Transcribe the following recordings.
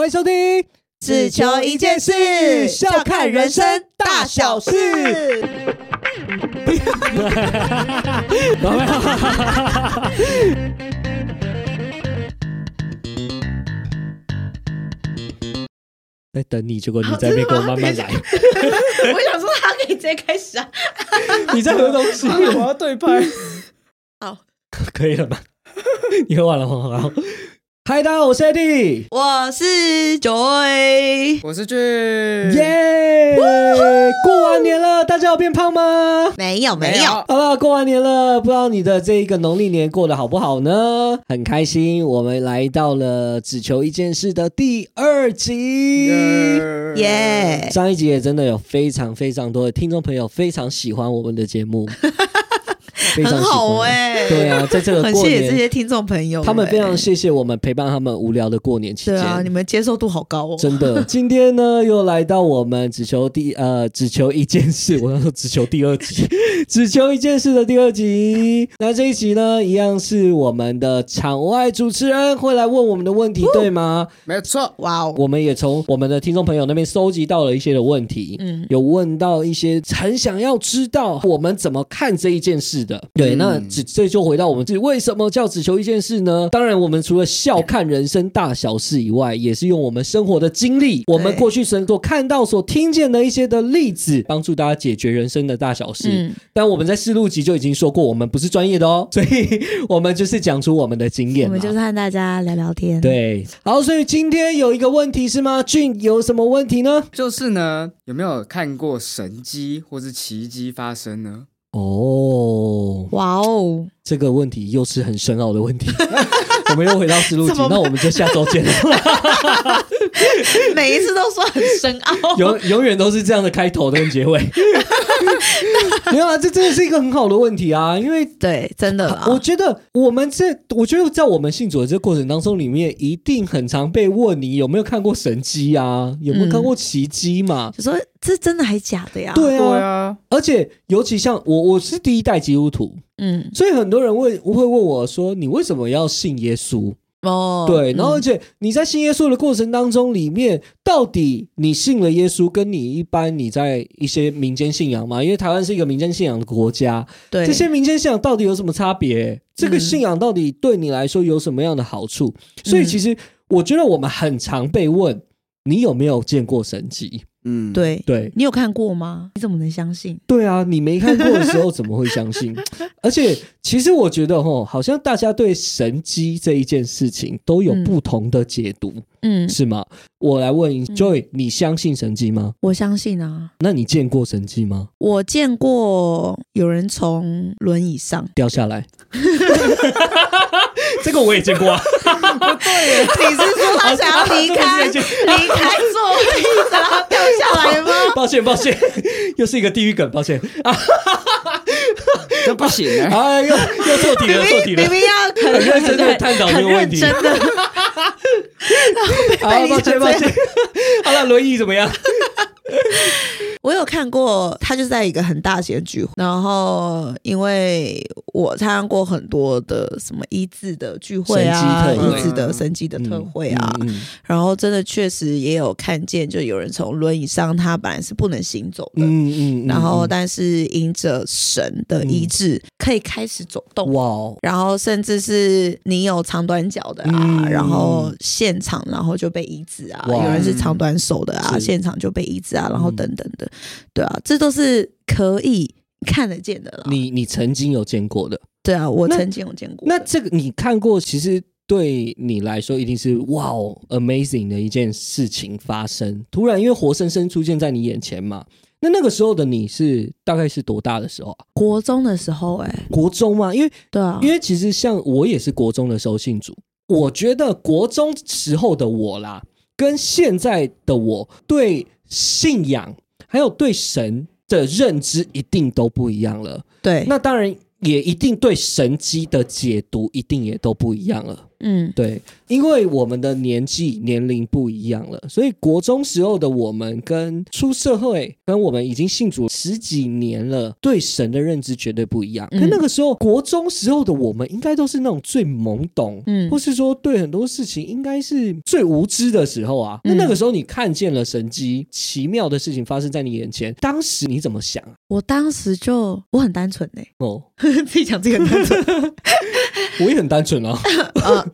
欢迎收听《只求一件事》，笑看人生大小事。在 等你，结果你在那边给我慢慢来。我想说，他可以直接开始啊！你在喝东西，我要对拍。好，可以了吗？你喝完了吗？好。嗨，大家好，我是 Eddie，我是 Joy，我是俊，耶！过完年了，大家有变胖吗？没有，没有。好了，过完年了，不知道你的这一个农历年过得好不好呢？很开心，我们来到了只求一件事的第二集，耶！上一集也真的有非常非常多的听众朋友非常喜欢我们的节目。很好哎、欸，对啊，在这个过年，很谢谢这些听众朋友、欸，他们非常谢谢我们陪伴他们无聊的过年期间。对啊，你们接受度好高哦，真的。今天呢，又来到我们只求第呃只求一件事，我要说只求第二集，只求一件事的第二集。那这一集呢，一样是我们的场外主持人会来问我们的问题，对吗？没错，哇哦，我们也从我们的听众朋友那边收集到了一些的问题，嗯，有问到一些很想要知道我们怎么看这一件事的。对，那只这就回到我们自己为什么叫只求一件事呢？当然，我们除了笑看人生大小事以外，也是用我们生活的经历，我们过去生所看到、所听见的一些的例子，帮助大家解决人生的大小事。嗯，但我们在试录集就已经说过，我们不是专业的哦，所以我们就是讲出我们的经验，我们就是和大家聊聊天。对，好，所以今天有一个问题是吗？俊有什么问题呢？就是呢，有没有看过神迹或是奇迹发生呢？哦，哇哦，这个问题又是很深奥的问题。我们又回到思路集，那我们就下周见了。每一次都说很深奥，永永远都是这样的开头跟结尾。没有啊，这真的是一个很好的问题啊！因为对，真的，我觉得我们这，我觉得在我们信主的这个过程当中，里面一定很常被问你有没有看过神迹啊，有没有看过奇迹嘛？就说这真的还假的呀？对啊，而且尤其像我，我是第一代基督徒。嗯，所以很多人会会问我说：“你为什么要信耶稣？”哦，对，然后而且你在信耶稣的过程当中，里面到底你信了耶稣，跟你一般你在一些民间信仰嘛？因为台湾是一个民间信仰的国家，对，这些民间信仰到底有什么差别？这个信仰到底对你来说有什么样的好处？所以其实我觉得我们很常被问：“你有没有见过神迹？”嗯，对对，你有看过吗？你怎么能相信？对啊，你没看过的时候怎么会相信？而且，其实我觉得哦，好像大家对神机这一件事情都有不同的解读，嗯，是吗？我来问 Joy，你相信神机吗？我相信啊。那你见过神机吗？我见过有人从轮椅上掉下来。这个我也见过啊。不对，你是说他想要离开离开座位，然后掉下来吗？抱歉，抱歉，又是一个地狱梗，抱歉啊。这不行啊！哎，又又错题了，错题了。明明要很认真的探讨这个问题，真的。好，抱歉，抱歉。好了，轮椅怎么样？我有看过，他就在一个很大型的聚会，然后因为我参加过很多的什么医治的聚会啊，医治的神迹的特会啊，嗯嗯嗯、然后真的确实也有看见，就有人从轮椅上，他本来是不能行走的，嗯嗯，嗯然后但是因着神的医治，嗯、可以开始走动，哇、哦，然后甚至是你有长短脚的啊，嗯、然后现场然后就被医治啊，有人是长短手的啊，是。现场就被医治啊，然后等等的。对啊，这都是可以看得见的了。你你曾经有见过的？对啊，我曾经有见过。那这个你看过，其实对你来说一定是哇哦，amazing 的一件事情发生。突然因为活生生出现在你眼前嘛。那那个时候的你是大概是多大的时候啊？国中的时候，哎，国中嘛，因为对啊，因为其实像我也是国中的时候信主。我觉得国中时候的我啦，跟现在的我对信仰。还有对神的认知一定都不一样了，对，那当然也一定对神机的解读一定也都不一样了。嗯，对，因为我们的年纪年龄不一样了，所以国中时候的我们跟出社会，跟我们已经信主十几年了，对神的认知绝对不一样。可那个时候国中时候的我们，应该都是那种最懵懂，嗯，或是说对很多事情应该是最无知的时候啊。那那个时候你看见了神机，奇妙的事情发生在你眼前，当时你怎么想？我当时就我很单纯呢，哦，自己讲自己很单纯。我也很单纯哦。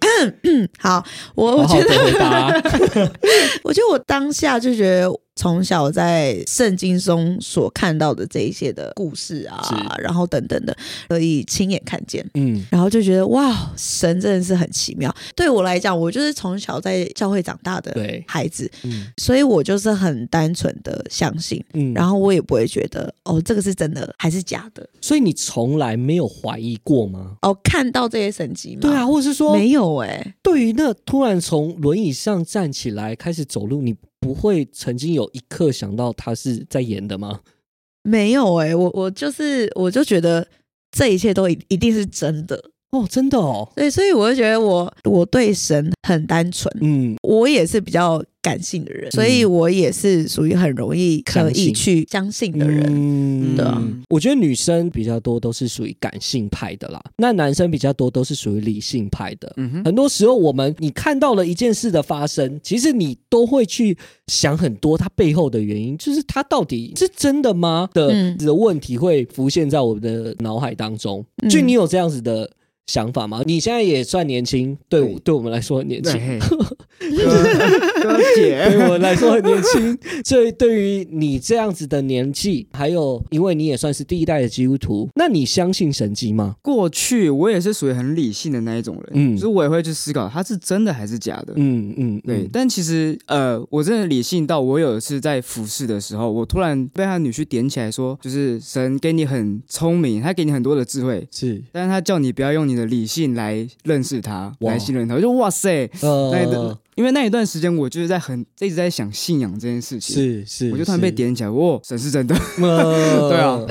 好，我我觉得，我觉得我当下就觉得。从小在圣经中所看到的这一些的故事啊，然后等等的，可以亲眼看见，嗯，然后就觉得哇，神真的是很奇妙。对我来讲，我就是从小在教会长大的孩子，嗯，所以我就是很单纯的相信，嗯，然后我也不会觉得哦，这个是真的还是假的。所以你从来没有怀疑过吗？哦，看到这些神迹吗？对啊，或者是说没有哎、欸？对于那突然从轮椅上站起来开始走路，你。不会曾经有一刻想到他是在演的吗？没有哎、我我就是我就觉得这一切都一一定是真的哦，真的哦。对，所以我就觉得我我对神很单纯，嗯，我也是比较。感性的人，所以我也是属于很容易可以去相信的人。嗯，对啊，我觉得女生比较多都是属于感性派的啦，那男生比较多都是属于理性派的。嗯哼，很多时候我们你看到了一件事的发生，其实你都会去想很多它背后的原因，就是它到底是真的吗的的问题会浮现在我们的脑海当中。就你有这样子的。想法吗？你现在也算年轻，对对，对我们来说很年轻。哥姐，对我来说很年轻。所以对于你这样子的年纪，还有因为你也算是第一代的基督徒，那你相信神迹吗？过去我也是属于很理性的那一种人，嗯，所以我也会去思考它是真的还是假的，嗯嗯，对。嗯、但其实呃，我真的理性到我有一次在服侍的时候，我突然被他女婿点起来说，就是神给你很聪明，他给你很多的智慧，是，但是他叫你不要用你的理性来认识他，来信任他，我就哇塞，呃、那因为那一段时间，我就是在很一直在想信仰这件事情，是是，我就突然被点起来，哦，神是真的，呃、对啊，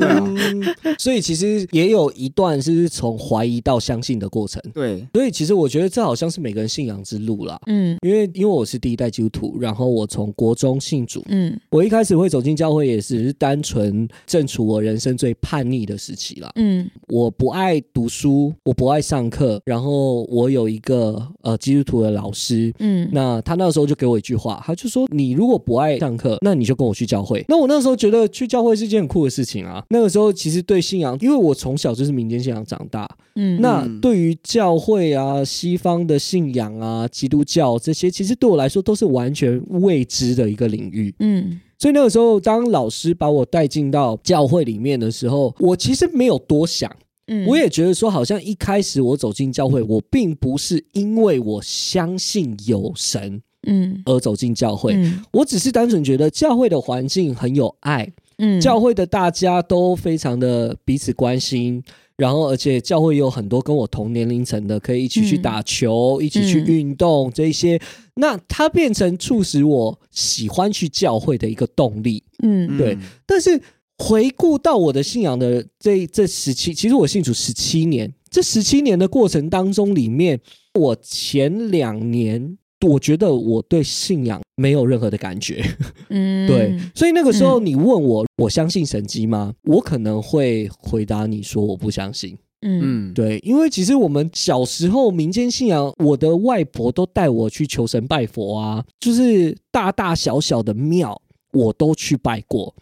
对啊，所以其实也有一段是从怀疑到相信的过程，对，所以其实我觉得这好像是每个人信仰之路啦，嗯，因为因为我是第一代基督徒，然后我从国中信主，嗯，我一开始会走进教会也是单纯正处我人生最叛逆的时期啦，嗯，我不爱读书，我不爱上课，然后我有一个呃基督徒的老师。嗯，那他那个时候就给我一句话，他就说：“你如果不爱上课，那你就跟我去教会。”那我那时候觉得去教会是一件很酷的事情啊。那个时候其实对信仰，因为我从小就是民间信仰长大，嗯，那对于教会啊、西方的信仰啊、基督教这些，其实对我来说都是完全未知的一个领域，嗯。所以那个时候，当老师把我带进到教会里面的时候，我其实没有多想。嗯，我也觉得说，好像一开始我走进教会，我并不是因为我相信有神，嗯，而走进教会。嗯，我只是单纯觉得教会的环境很有爱，嗯，教会的大家都非常的彼此关心，然后而且教会有很多跟我同年龄层的，可以一起去打球，嗯，一起去运动这一些，那它变成促使我喜欢去教会的一个动力，嗯，对，但是。回顾到我的信仰的这这十七，其实我信主十七年，这十七年的过程当中，里面我前两年，我觉得我对信仰没有任何的感觉，嗯，对，所以那个时候你问我，嗯、我相信神迹吗？我可能会回答你说我不相信，嗯，对，因为其实我们小时候民间信仰，我的外婆都带我去求神拜佛啊，就是大大小小的庙我都去拜过。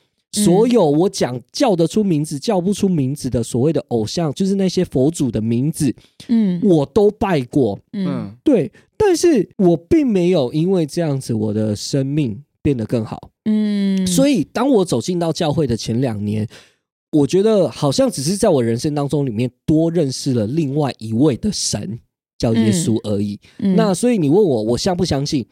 所有我讲叫得出名字叫不出名字的所谓的偶像，就是那些佛祖的名字，嗯，我都拜过，嗯，对，但是我并没有因为这样子我的生命变得更好，嗯，所以当我走进到教会的前两年，我觉得好像只是在我人生当中里面多认识了另外一位的神，叫耶稣而已。嗯，那所以你问我我相不相信？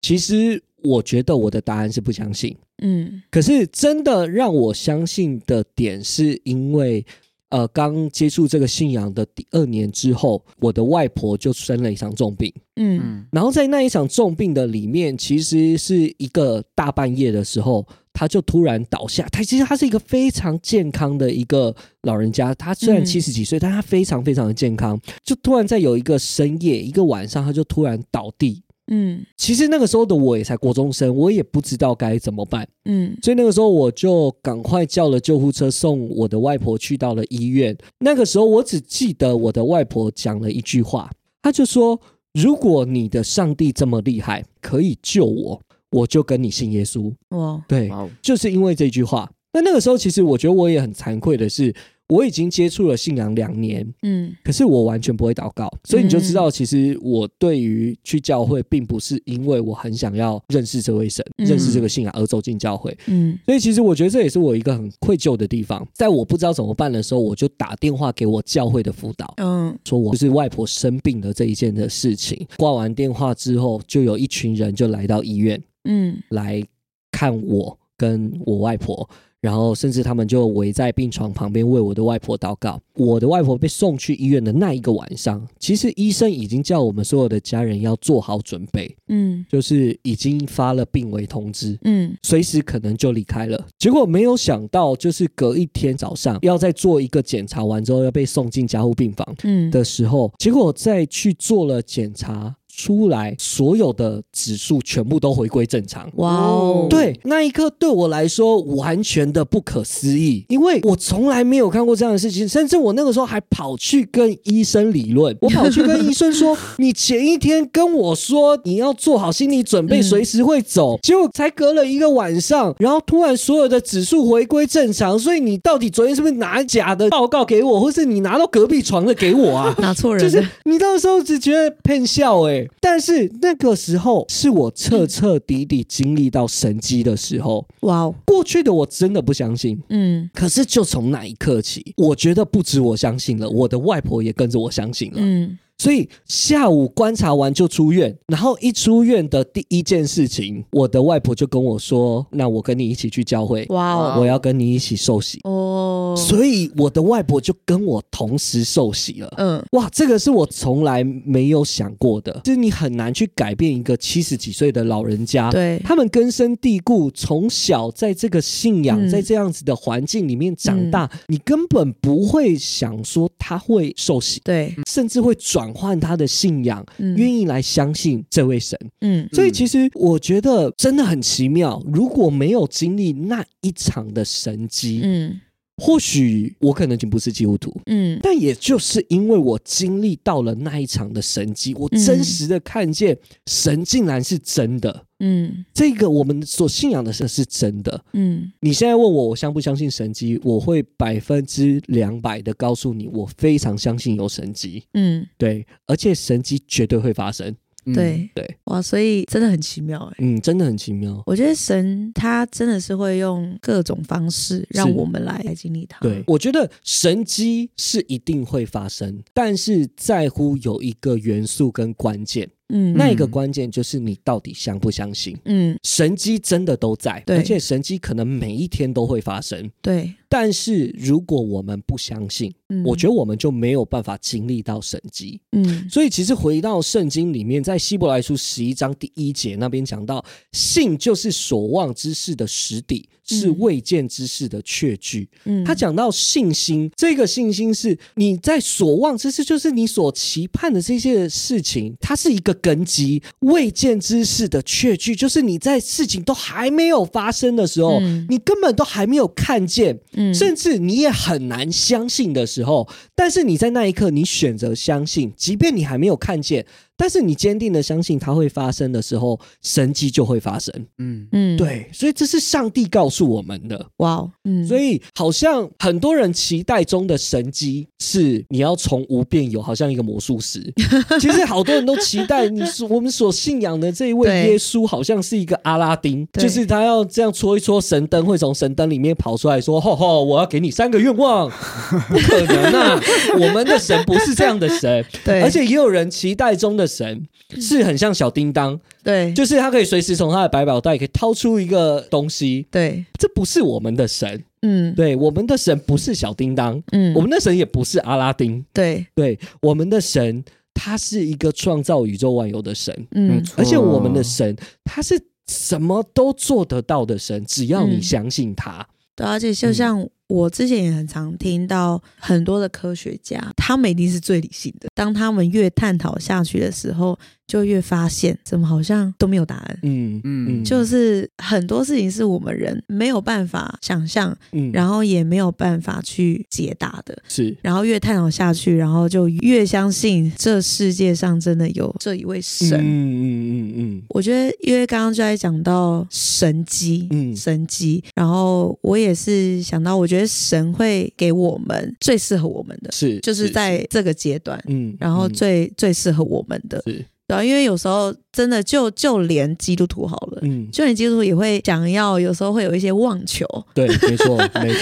其实我觉得我的答案是不相信。嗯，可是真的让我相信的点，是因为，呃，刚接触这个信仰的第二年之后，我的外婆就生了一场重病。嗯，然后在那一场重病的里面，其实是一个大半夜的时候。他就突然倒下。他其实他是一个非常健康的一个老人家，他虽然七十几岁，嗯、但他非常非常的健康。就突然在有一个深夜，一个晚上，他就突然倒地。嗯，其实那个时候的我也才国中生，我也不知道该怎么办。嗯，所以那个时候我就赶快叫了救护车，送我的外婆去到了医院。那个时候我只记得我的外婆讲了一句话，她就说：“如果你的上帝这么厉害，可以救我，我就跟你信耶稣。”哇，对，就是因为这句话。那那个时候，其实我觉得我也很惭愧的是。我已经接触了信仰两年，嗯，可是我完全不会祷告，所以你就知道，其实我对于去教会，并不是因为我很想要认识这位神、嗯、认识这个信仰而走进教会，嗯，所以其实我觉得这也是我一个很愧疚的地方。在我不知道怎么办的时候，我就打电话给我教会的辅导，嗯，说我就是外婆生病的这一件的事情。挂完电话之后，就有一群人就来到医院，嗯，来看我跟我外婆。然后，甚至他们就围在病床旁边为我的外婆祷告。我的外婆被送去医院的那一个晚上，其实医生已经叫我们所有的家人要做好准备，嗯，就是已经发了病危通知，嗯，随时可能就离开了。结果没有想到，就是隔一天早上要再做一个检查完之后要被送进加护病房，嗯的时候，结果再去做了检查。出来，所有的指数全部都回归正常。哇哦！对，那一刻对我来说完全的不可思议，因为我从来没有看过这样的事情，甚至我那个时候还跑去跟医生理论，我跑去跟医生说：“你前一天跟我说你要做好心理准备，随时会走，嗯、结果才隔了一个晚上，然后突然所有的指数回归正常，所以你到底昨天是不是拿假的报告给我，或是你拿到隔壁床的给我啊？拿错人，就是你到时候只觉得骗笑哎、欸。”但是那个时候是我彻彻底底经历到神机的时候，哇哦！过去的我真的不相信，嗯，可是就从那一刻起，我觉得不止我相信了，我的外婆也跟着我相信了，嗯。所以下午观察完就出院，然后一出院的第一件事情，我的外婆就跟我说：“那我跟你一起去教会，哇哦，我要跟你一起受洗哦。”所以我的外婆就跟我同时受洗了。嗯，哇，这个是我从来没有想过的，就是你很难去改变一个七十几岁的老人家，对，他们根深蒂固，从小在这个信仰，在这样子的环境里面长大，嗯，你根本不会想说他会受洗，对，甚至会转。换他的信仰，嗯，愿意来相信这位神，嗯，所以其实我觉得真的很奇妙。如果没有经历那一场的神迹，嗯。或许我可能已经不是基督徒，嗯，但也就是因为我经历到了那一场的神迹，我真实的看见神竟然是真的，嗯，这个我们所信仰的神是真的，嗯。你现在问我我相不相信神迹，我会百分之两百的告诉你，我非常相信有神迹，嗯，对，而且神迹绝对会发生。对对哇，所以真的很奇妙哎，嗯，真的很奇妙。我觉得神他真的是会用各种方式让我们来来经历他。对，我觉得神迹是一定会发生，但是在乎有一个元素跟关键。嗯，那一个关键就是你到底相不相信？嗯，神迹真的都在，而且神迹可能每一天都会发生。对，但是如果我们不相信，嗯，我觉得我们就没有办法经历到神迹。嗯，所以其实回到圣经里面，在希伯来书十一章第一节那边讲到，信就是所望之事的实底，是未见之事的确据。嗯，他讲到信心，这个信心是你在所望之事，就是你所期盼的这些事情，它是一个。根基未见之事的确据，就是你在事情都还没有发生的时候，嗯、你根本都还没有看见，甚至你也很难相信的时候，但是你在那一刻，你选择相信，即便你还没有看见。但是你坚定的相信它会发生的时候，神迹就会发生。嗯嗯，对，所以这是上帝告诉我们的。哇，嗯，所以好像很多人期待中的神迹是你要从无变有，好像一个魔术师。其实好多人都期待你所我们所信仰的这一位耶稣，好像是一个阿拉丁，就是他要这样戳一戳神灯，会从神灯里面跑出来说：“吼吼，我要给你三个愿望。” 不可能啊！我们的神不是这样的神。对，而且也有人期待中的。神是很像小叮当，对，就是他可以随时从他的百宝袋可以掏出一个东西，对，这不是我们的神，嗯，对，我们的神不是小叮当，嗯，我们的神也不是阿拉丁，对，对，我们的神他是一个创造宇宙万有的神，嗯，而且我们的神他是什么都做得到的神，只要你相信他。嗯、对，而且就像。我之前也很常听到很多的科学家，他们一定是最理性的。当他们越探讨下去的时候，就越发现怎么好像都没有答案。嗯嗯，就是很多事情是我们人没有办法想象，嗯，然后也没有办法去解答的。是，然后越探讨下去，然后就越相信这世界上真的有这一位神。嗯嗯嗯嗯。我觉得，因为刚刚就在讲到神迹，嗯，神迹，然后我也是想到，我觉得。神会给我们最适合我们的，是就是在这个阶段，嗯，然后最、嗯、最适合我们的，是对啊，因为有时候真的就就连基督徒好了，嗯，就连基督徒也会想要，有时候会有一些妄求，对，没错，没错。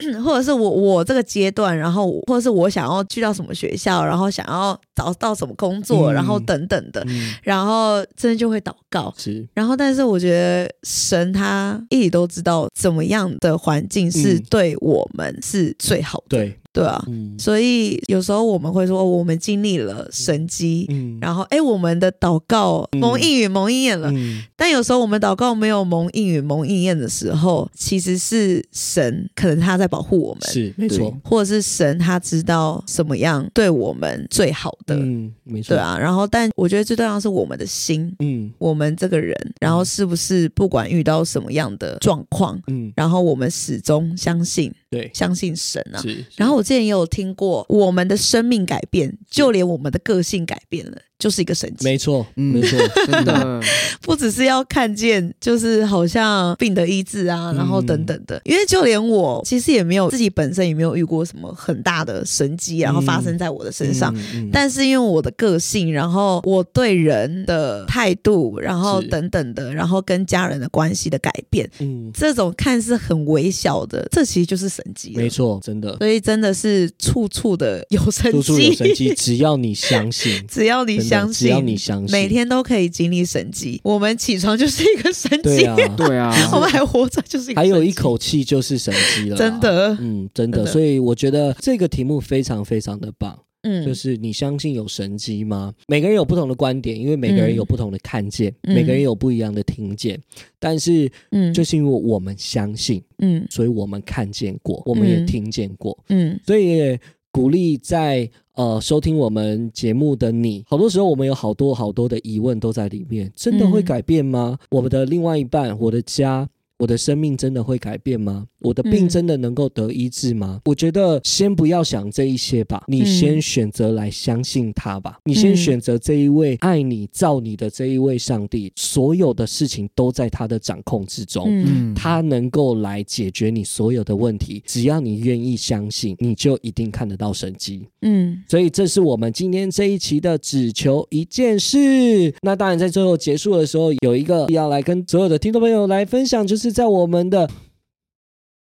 或者是我我这个阶段，然后或者是我想要去到什么学校，然后想要找到什么工作，嗯、然后等等的，嗯、然后真的就会祷告。是，然后但是我觉得神他一直都知道怎么样的环境是对我们是最好的。嗯、对。对啊，嗯、所以有时候我们会说，我们经历了神迹，嗯、然后哎，我们的祷告蒙应允、蒙应验了。嗯、但有时候我们祷告没有蒙应允、蒙应验的时候，其实是神可能他在保护我们，是没错，或者是神他知道什么样对我们最好的，嗯，没错，对啊。然后，但我觉得最重要是我们的心，嗯，我们这个人，然后是不是不管遇到什么样的状况，嗯，然后我们始终相信。对，相信神啊。是，然后我之前也有听过，我们的生命改变，就连我们的个性改变了。就是一个神迹，没错，没错，真的。不只是要看见，就是好像病的医治啊，然后等等的，因为就连我其实也没有自己本身也没有遇过什么很大的神迹，然后发生在我的身上，但是因为我的个性，然后我对人的态度，然后等等的，然后跟家人的关系的改变，嗯，这种看似很微小的，这其实就是神迹，没错，真的，所以真的是处处的有神迹，处处有神迹，只要你相信，只要你。相信，只要你相信，每天都可以经历神迹。我们起床就是一个神迹，对啊，对啊，我们还活着就是一个，还有一口气就是神迹了，真的，嗯，真的。真的，所以我觉得这个题目非常非常的棒，嗯，就是你相信有神迹吗？每个人有不同的观点，因为每个人有不同的看见，嗯、每个人有不一样的听见，但是，嗯，就是因为我们相信，嗯，所以我们看见过，我们也听见过，嗯，所以。鼓励在呃收听我们节目的你，好多时候我们有好多好多的疑问都在里面，真的会改变吗？嗯、我们的另外一半，我的家，我的生命真的会改变吗？我的病真的能够得医治吗？嗯、我觉得先不要想这一些吧，你先选择来相信他吧。嗯、你先选择这一位爱你、造你的这一位上帝，所有的事情都在他的掌控之中。嗯，他能够来解决你所有的问题，只要你愿意相信，你就一定看得到神迹。嗯，所以这是我们今天这一期的只求一件事。那当然，在最后结束的时候，有一个要来跟所有的听众朋友来分享，就是在我们的。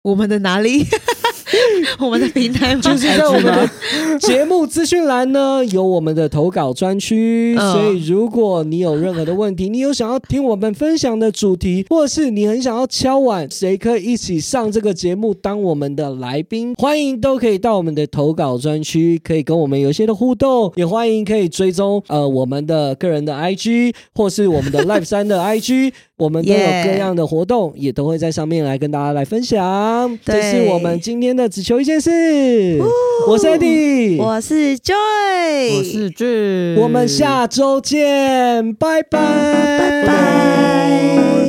我们的哪里？我们的平台吗？就是在我们的节目资讯栏呢，有我们的投稿专区。所以，如果你有任何的问题，你有想要听我们分享的主题，或者是你很想要敲碗，谁可以一起上这个节目当我们的来宾，欢迎都可以到我们的投稿专区，可以跟我们有一些的互动。也欢迎可以追踪呃我们的个人的 IG，或是我们的 Live 三的 IG，我们都有各样的活动，也都会在上面来跟大家来分享。这是我们今天的只求一件事。我是 Eddie，我是 Joy，我是 Jun，我们下周见，拜拜，拜拜。